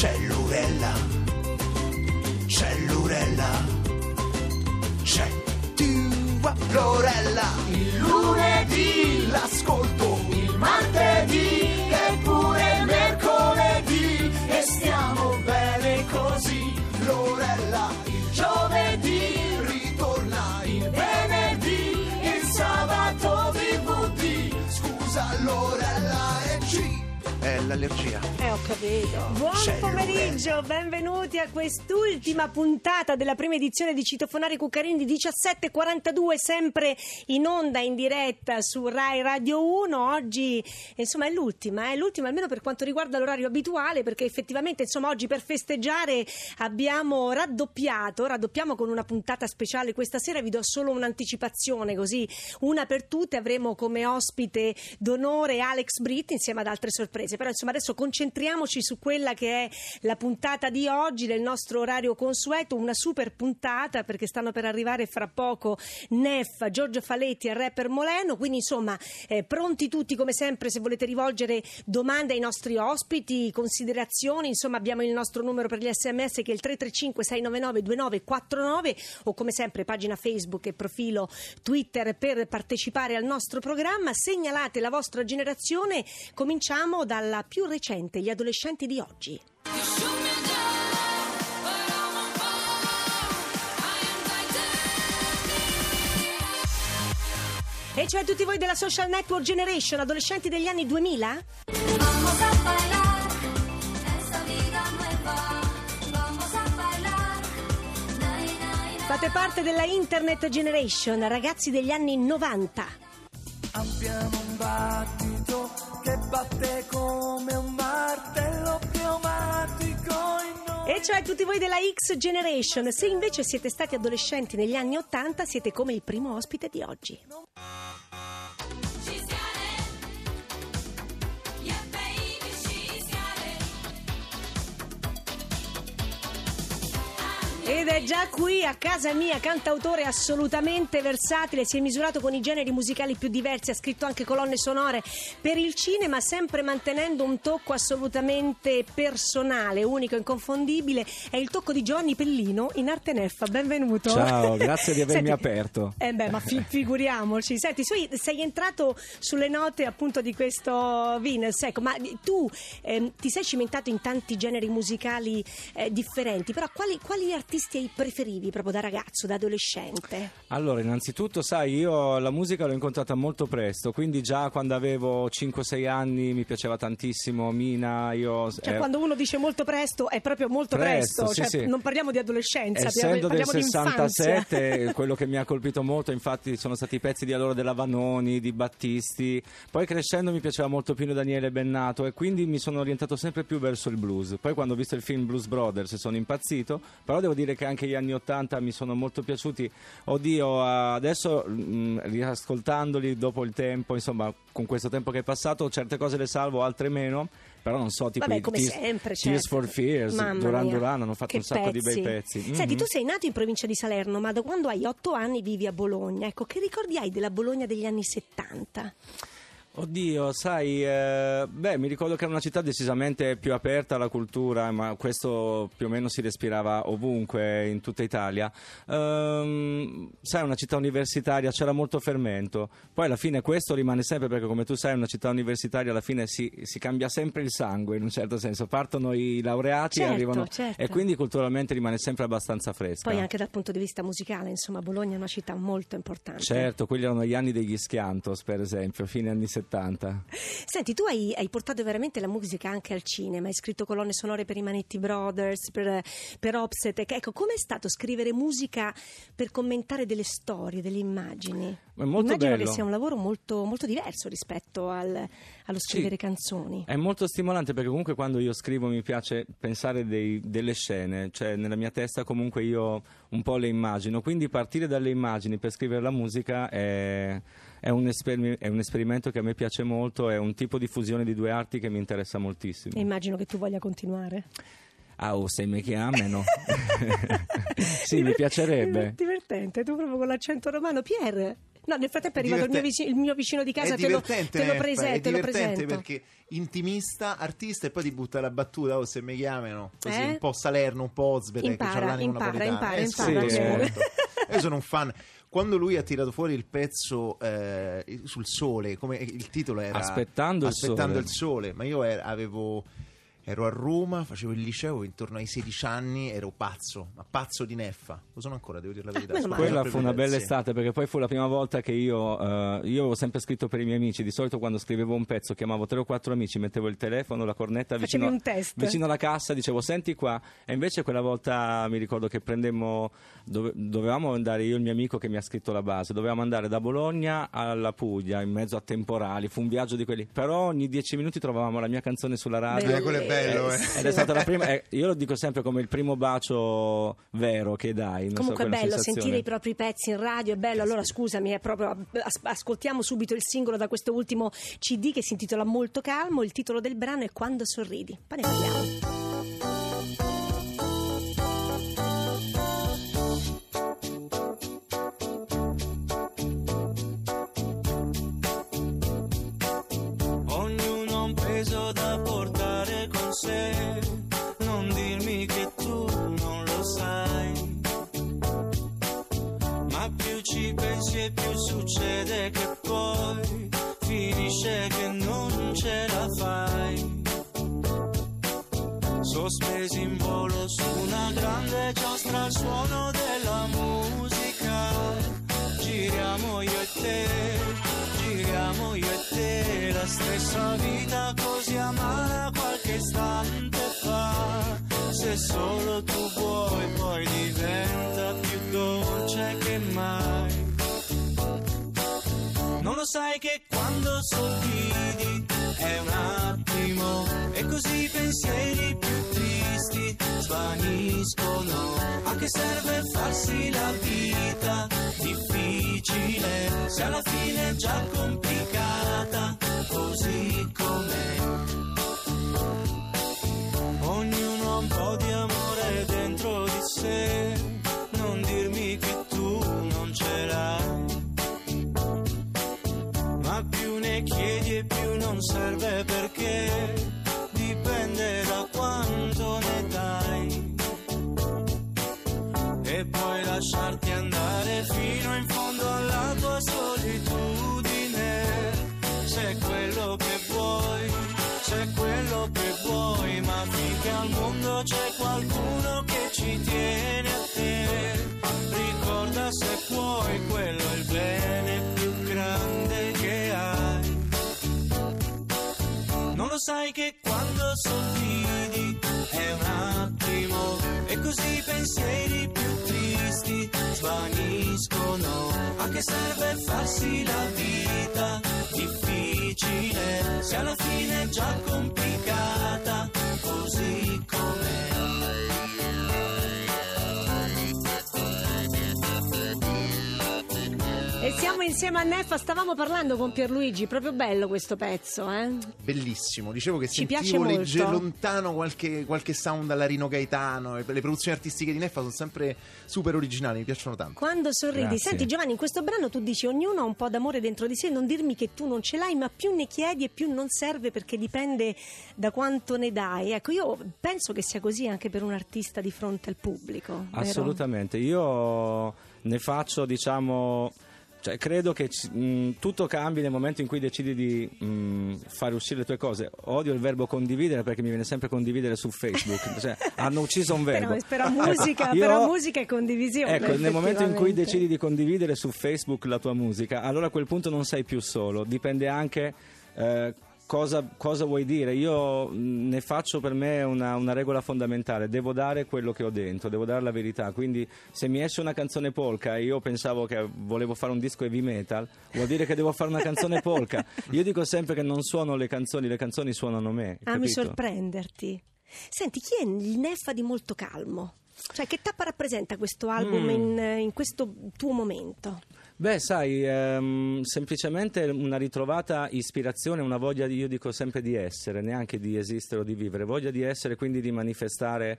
Cellurella, cellurella, c'è tua Lorella. Il lunedì. L'ascolto, il martedì. E pure il mercoledì. E stiamo bene così. Lorella, il giovedì. Ritorna. Il venerdì, il sabato DVD. Scusa Lorella e C. È l'allergia. Eh, ho capito. Buon C'è pomeriggio, benvenuti a quest'ultima puntata della prima edizione di Citofonari Cuccarini di 17.42, sempre in onda, in diretta su Rai Radio 1. Oggi, insomma, è l'ultima, è l'ultima almeno per quanto riguarda l'orario abituale, perché effettivamente, insomma, oggi per festeggiare abbiamo raddoppiato, raddoppiamo con una puntata speciale questa sera, vi do solo un'anticipazione, così una per tutte avremo come ospite d'onore Alex Britt insieme ad altre sorprese. Però insomma adesso concentriamoci su quella che è la puntata di oggi del nostro orario consueto, una super puntata perché stanno per arrivare fra poco Neff, Giorgio Faletti e rapper Moleno, quindi insomma eh, pronti tutti come sempre se volete rivolgere domande ai nostri ospiti, considerazioni, insomma abbiamo il nostro numero per gli sms che è il 335 699 2949 o come sempre pagina Facebook e profilo Twitter per partecipare al nostro programma, segnalate la vostra generazione, cominciamo dalla più recente, gli adolescenti di oggi. E cioè tutti voi della social network generation, adolescenti degli anni 2000? Vamos a bailar esta vida nueva. Vamos a bailar. Nay, nay, nay. Fate parte della internet generation, ragazzi degli anni 90. Cioè tutti voi della X Generation, se invece siete stati adolescenti negli anni 80, siete come il primo ospite di oggi. Ed è già qui a casa mia, cantautore assolutamente versatile, si è misurato con i generi musicali più diversi, ha scritto anche colonne sonore per il cinema, sempre mantenendo un tocco assolutamente personale, unico, inconfondibile. È il tocco di Giovanni Pellino in Arte Neffa. Benvenuto. Ciao, grazie di avermi Senti, aperto. Eh beh, ma fi- figuriamoci. Senti, sei, entrato sulle note appunto di questo Venus, ecco, ma tu ehm, ti sei cimentato in tanti generi musicali eh, differenti, però quali, quali artisti hai preferivi proprio da ragazzo, da adolescente? Allora, innanzitutto, sai, io la musica l'ho incontrata molto presto, quindi già quando avevo 5-6 anni mi piaceva tantissimo Mina, io... Cioè, eh, quando uno dice molto presto, è proprio molto presto, Presto, sì, cioè, sì. non parliamo di adolescenza, Essendo del parliamo infanzia. 67, quello che mi ha colpito molto, infatti, sono stati i pezzi di allora della Vanoni, di Battisti. Poi crescendo mi piaceva molto Pino Daniele Bennato e quindi mi sono orientato sempre più verso il blues. Poi quando ho visto il film Blues Brothers sono impazzito, però devo dire che anche gli anni 80 mi sono molto piaciuti. Oddio, adesso mh, riascoltandoli dopo il tempo, insomma, con questo tempo che è passato, certe cose le salvo, altre meno. Però non so, tipo Vabbè, come Tears, sempre, Tears certo. for Fears, Mamma Duran mia, Duran hanno fatto che un sacco di bei pezzi. Senti, Mhm. tu sei nato in provincia di Salerno, ma da quando hai otto anni vivi a Bologna. Ecco, che ricordi hai della Bologna degli anni 70? Oddio, sai, eh, beh, mi ricordo che era una città decisamente più aperta alla cultura, ma questo più o meno si respirava ovunque in tutta Italia. Ehm, sai, una città universitaria c'era molto fermento. Poi alla fine questo rimane sempre perché, come tu sai, una città universitaria alla fine si, si cambia sempre il sangue in un certo senso. Partono i laureati Certo, e arrivano. certo. E quindi culturalmente rimane sempre abbastanza fresca. Poi anche dal punto di vista musicale, insomma, Bologna è una città molto importante. Certo, quelli erano gli anni degli Schiantos, per esempio, fine anni 70. Senti, tu hai, hai portato veramente la musica anche al cinema, hai scritto colonne sonore per i Manetti Brothers, per, per Offset. Ecco, com'è stato scrivere musica per commentare delle storie, delle immagini? È molto Immagino bello. che sia un lavoro molto, molto diverso rispetto al- allo scrivere Sì. canzoni. È molto stimolante perché comunque quando io scrivo mi piace pensare dei- delle scene, cioè nella mia testa comunque io un po' le immagino, quindi partire dalle immagini per scrivere la musica è, è un, esperim- è un esperimento che a me piace molto, è un tipo di fusione di due arti che mi interessa moltissimo. E immagino che tu voglia continuare. Ah, oh, se mi chiamano. sì, mi piacerebbe. Divertente, tu proprio con l'accento romano. Pier, No, nel frattempo è arrivato il mio, vicino, il mio vicino di casa, è te lo, divertente, te lo, prese- è te lo divertente presento. perché intimista, artista e poi ti butta la battuta oh, se mi chiamano così Eh? un po' Salerno, un po' Ozbete che Impara, c'ha l'animo impara, napoletano. impara, Eh, impara, sì, io sono un fan quando lui ha tirato fuori il pezzo eh, sul sole come il titolo era Aspettando il Aspettando sole. il sole ma io ero- avevo ero a Roma, facevo il liceo intorno ai 16 anni, ero pazzo, ma pazzo di Neffa. Lo sono ancora, devo dire la verità. meno sono male. Quella fu una bella estate perché poi fu la prima volta che io, eh, io avevo sempre scritto per i miei amici, di solito quando scrivevo un pezzo chiamavo tre o quattro amici, mettevo il telefono, la cornetta vicino, un test. vicino alla cassa, dicevo senti qua e invece quella volta mi ricordo che prendemmo, dove- dovevamo andare io e il mio amico che mi ha scritto la base, dovevamo andare da Bologna alla Puglia in mezzo a temporali, fu un viaggio di quelli, però ogni dieci minuti trovavamo la mia canzone sulla radio. Eh, è bello, eh. Ed è stata la prima, eh, io lo dico sempre come il primo bacio vero che dai. non so, Comunque è quella bello sensazione. sentire i propri pezzi in radio, è bello. Allora scusami, è proprio, as- ascoltiamo subito il singolo da questo ultimo CD che si intitola Molto Calmo. Il titolo del brano è Quando sorridi. Poi ne parliamo. Sospesi in volo su una grande giostra al suono della musica. Giriamo io e te, giriamo io e te, la stessa vita così amara qualche istante fa. Se solo tu vuoi poi diventa più dolce che mai. Non lo sai che quando sorridi è un attimo e così i pensieri più tristi svaniscono. A che serve farsi la vita difficile se alla fine è già complicata così com'è? Ognuno ha un po' di amore dentro di sé, non dirmi che tu non ce l'hai. Ma più chiedi e più non serve perché dipende da quanto ne dai. E puoi lasciarti andare fino in fondo alla tua solitudine. Se è quello che vuoi, è quello che vuoi, ma finché al mondo c'è qualcuno che ci tiene sai che quando sorridi è un attimo e così i pensieri più tristi svaniscono. A che serve farsi la vita difficile se alla fine è già complicata così com'è? Insieme a Neffa, stavamo parlando con Pierluigi, proprio bello questo pezzo, eh? Bellissimo, dicevo che Ci piace sentivo molto. legge- lontano qualche, qualche sound alla Rino Gaetano le produzioni artistiche di Neffa sono sempre super originali, mi piacciono tanto. Quando sorridi. Grazie. Senti Giovanni, in questo brano tu dici ognuno ha un po' d'amore dentro di sé, non dirmi che tu non ce l'hai, ma più ne chiedi e più non serve perché dipende da quanto ne dai. Ecco, io penso che sia così anche per un artista di fronte al pubblico. vero? Assolutamente, io ne faccio, diciamo, cioè, credo che mh, tutto cambi nel momento in cui decidi di mh, fare uscire le tue cose. Odio il verbo condividere perché mi viene sempre condividere su Facebook, cioè, hanno ucciso un verbo. Però, però musica, Io- però musica e condivisione. Ecco, nel momento in cui decidi di condividere su Facebook la tua musica, allora a quel punto non sei più solo, dipende anche eh, cosa, cosa vuoi dire. Io ne faccio per me una, una regola fondamentale, devo dare quello che ho dentro, devo dare la verità, quindi se mi esce una canzone polka e io pensavo che volevo fare un disco heavy metal, vuol dire che devo fare una canzone polka. Io dico sempre che non suono le canzoni, le canzoni suonano me. Ami capito? sorprenderti. Senti, chi è il Neffa di molto calmo? Cioè, che tappa rappresenta questo album Mm. in, in questo tuo momento? Beh, sai, ehm, semplicemente una ritrovata ispirazione, una voglia, di, io dico sempre di essere, neanche di esistere o di vivere, voglia di essere, quindi di manifestare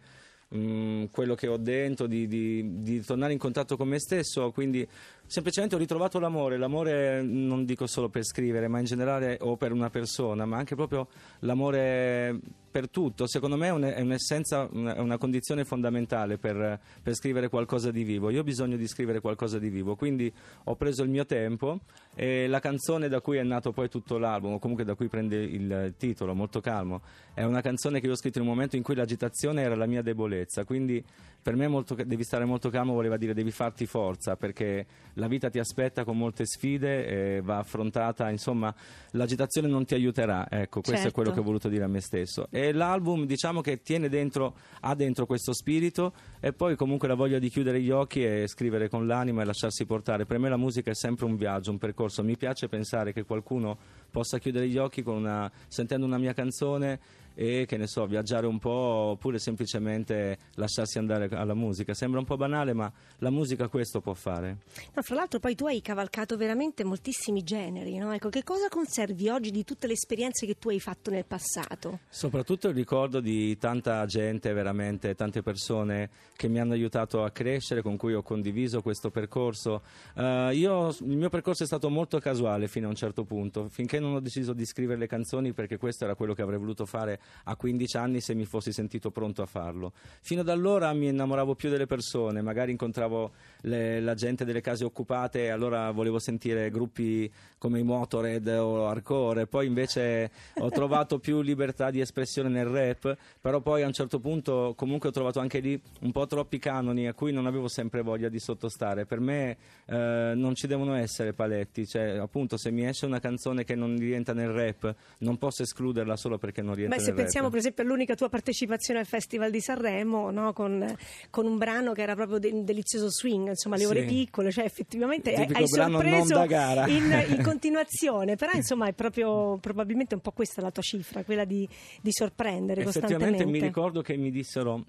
mm, quello che ho dentro, di, di- di tornare in contatto con me stesso, quindi semplicemente ho ritrovato l'amore, l'amore non dico solo per scrivere, ma in generale o per una persona, ma anche proprio l'amore per tutto. Secondo me è un- è un'essenza, è una condizione fondamentale per, per scrivere qualcosa di vivo. Io ho bisogno di scrivere qualcosa di vivo, quindi ho preso il mio tempo e la canzone da cui è nato poi tutto l'album, o comunque da cui prende il titolo, Molto Calmo, è una canzone che io ho scritto in un momento in cui l'agitazione era la mia debolezza, quindi per me molto- devi stare molto calmo voleva dire devi farti forza perché la vita ti aspetta con molte sfide e va affrontata, insomma l'agitazione non ti aiuterà, ecco questo è Certo. quello che ho voluto dire a me stesso. E l'album diciamo che tiene dentro, ha dentro questo spirito e poi comunque la voglia di chiudere gli occhi e scrivere con l'anima e lasciarsi portare, per me la musica è sempre un viaggio, un percorso, mi piace pensare che qualcuno possa chiudere gli occhi una- sentendo una mia canzone e che ne so, viaggiare un po' oppure semplicemente lasciarsi andare alla musica. Sembra un po' banale, ma la musica questo può fare. No, fra l'altro poi tu hai cavalcato veramente moltissimi generi, no? Ecco, che cosa conservi oggi di tutte le esperienze che tu hai fatto nel passato? Soprattutto il ricordo di tanta gente, veramente tante persone che mi hanno aiutato a crescere, con cui ho condiviso questo percorso. Eh, io, il mio percorso è stato molto casuale fino a un certo punto, finché non ho deciso di scrivere le canzoni perché questo era quello che avrei voluto fare a 15 anni se mi fossi sentito pronto a farlo. Fino ad allora mi innamoravo più delle persone, magari incontravo le- la gente delle case occupate e allora volevo sentire gruppi come i Motorhead o Hardcore, poi invece ho trovato più libertà di espressione nel rap, però poi a un certo punto comunque ho trovato anche lì un po' troppi canoni a cui non avevo sempre voglia di sottostare. Per me eh, non ci devono essere paletti, cioè appunto se mi esce una canzone che non rientra nel rap non posso escluderla solo perché non rientra Beh, nel se pensiamo per esempio all'unica tua partecipazione al Festival di Sanremo, no? con, con un brano che era proprio de- un delizioso swing, insomma le Sì. ore piccole, cioè effettivamente hai, hai sorpreso in, in continuazione, però insomma è proprio probabilmente un po' questa la tua cifra, quella di, di sorprendere Effettivamente costantemente. mi ricordo che mi dissero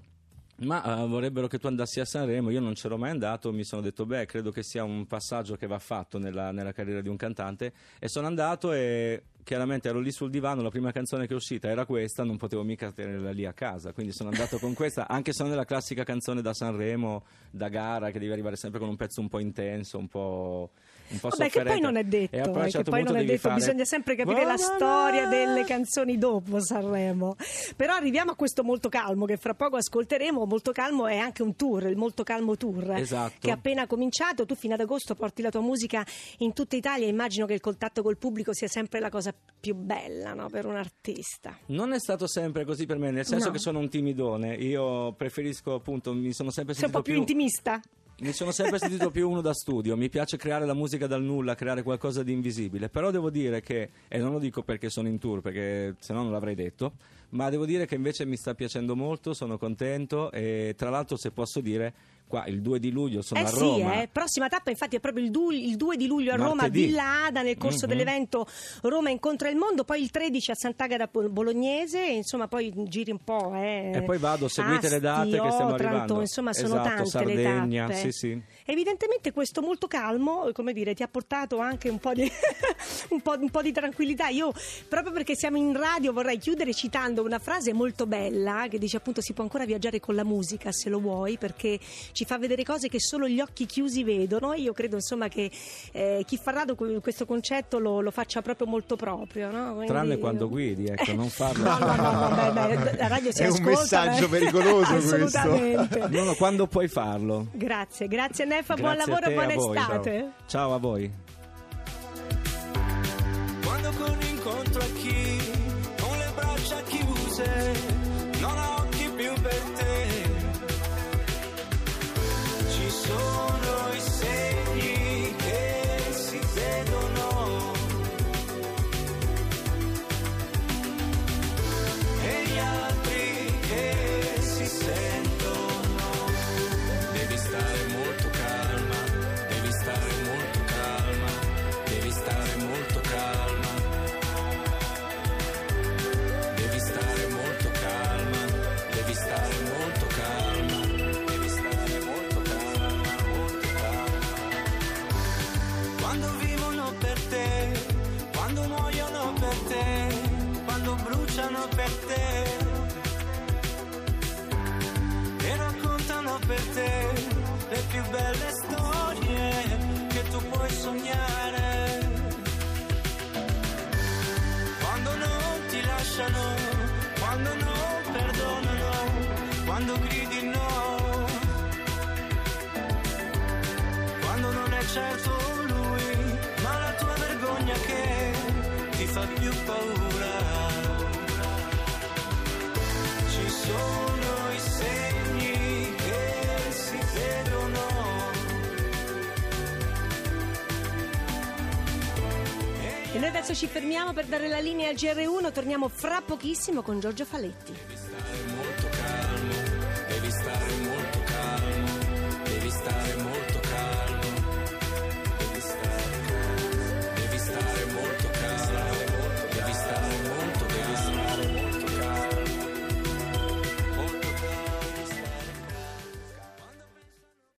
ma eh, vorrebbero che tu andassi a Sanremo, io non c'ero mai andato, mi sono detto beh credo che sia un passaggio che va fatto nella, nella carriera di un cantante e sono andato e chiaramente ero lì sul divano, la prima canzone che è uscita era questa, non potevo mica tenerla lì a casa, quindi sono andato con questa, anche se non è la classica canzone da Sanremo, da gara, che devi arrivare sempre con un pezzo un po' intenso, un po'... Un po' Vabbè, che poi non è detto, poi eh, che certo poi punto non è detto, fare- bisogna sempre capire la storia delle canzoni dopo Sanremo. Però arriviamo a questo molto calmo che fra poco ascolteremo. Molto calmo è anche un tour, il Molto Calmo Tour, Esatto. che è appena cominciato. Tu fino ad agosto porti la tua musica in tutta Italia. Immagino che il contatto col pubblico sia sempre la cosa più bella no? per un artista. Non è stato sempre così per me, nel senso No. che sono un timidone. Io preferisco appunto, mi sono sempre Sei un sentito po' più intimista. Mi sono sempre sentito più uno da studio, mi piace creare la musica dal nulla, creare qualcosa di invisibile, però devo dire che, e non lo dico perché sono in tour, perché se no non l'avrei detto, ma devo dire che invece mi sta piacendo molto, sono contento e tra l'altro se posso dire, qua il 2 di luglio sono eh a sì, Roma. eh. prossima tappa infatti è proprio il, du- il 2 di luglio a Roma, Martedì. Villa Ada nel corso Mhm. dell'evento Roma incontra il mondo, poi il 13 a Sant'Agata Bol- Bolognese, insomma poi giri un po'. Eh. E poi vado, seguite le date Asti, che stiamo Otranto, arrivando. insomma sono Esatto, tante Sardegna, le tappe. sì, sì. Evidentemente questo molto calmo, come dire, ti ha portato anche un po' di, un po', un po' di tranquillità. Io, proprio perché siamo in radio, vorrei chiudere citando una frase molto bella che dice appunto si può ancora viaggiare con la musica se lo vuoi, perché ci fa vedere cose che solo gli occhi chiusi vedono. Io credo insomma che eh, chi fa radio que- questo concetto lo, lo faccia proprio molto proprio. no? Quindi- Tranne quando guidi, ecco, non farlo. No, no, no, no, beh, beh, la radio si È un ascolta. messaggio eh. pericoloso questo. No, no, quando puoi farlo. Grazie, grazie Neffa, buon lavoro e buona voi, ciao. estate. Ciao a voi. Quando corri incontro a chi con le braccia chiuse più paura. Ci sono i segni che si vedono. E noi adesso ci fermiamo per dare la linea al GR1, torniamo fra pochissimo con Giorgio Faletti. Devi stare molto calmo, devi stare molto calmo.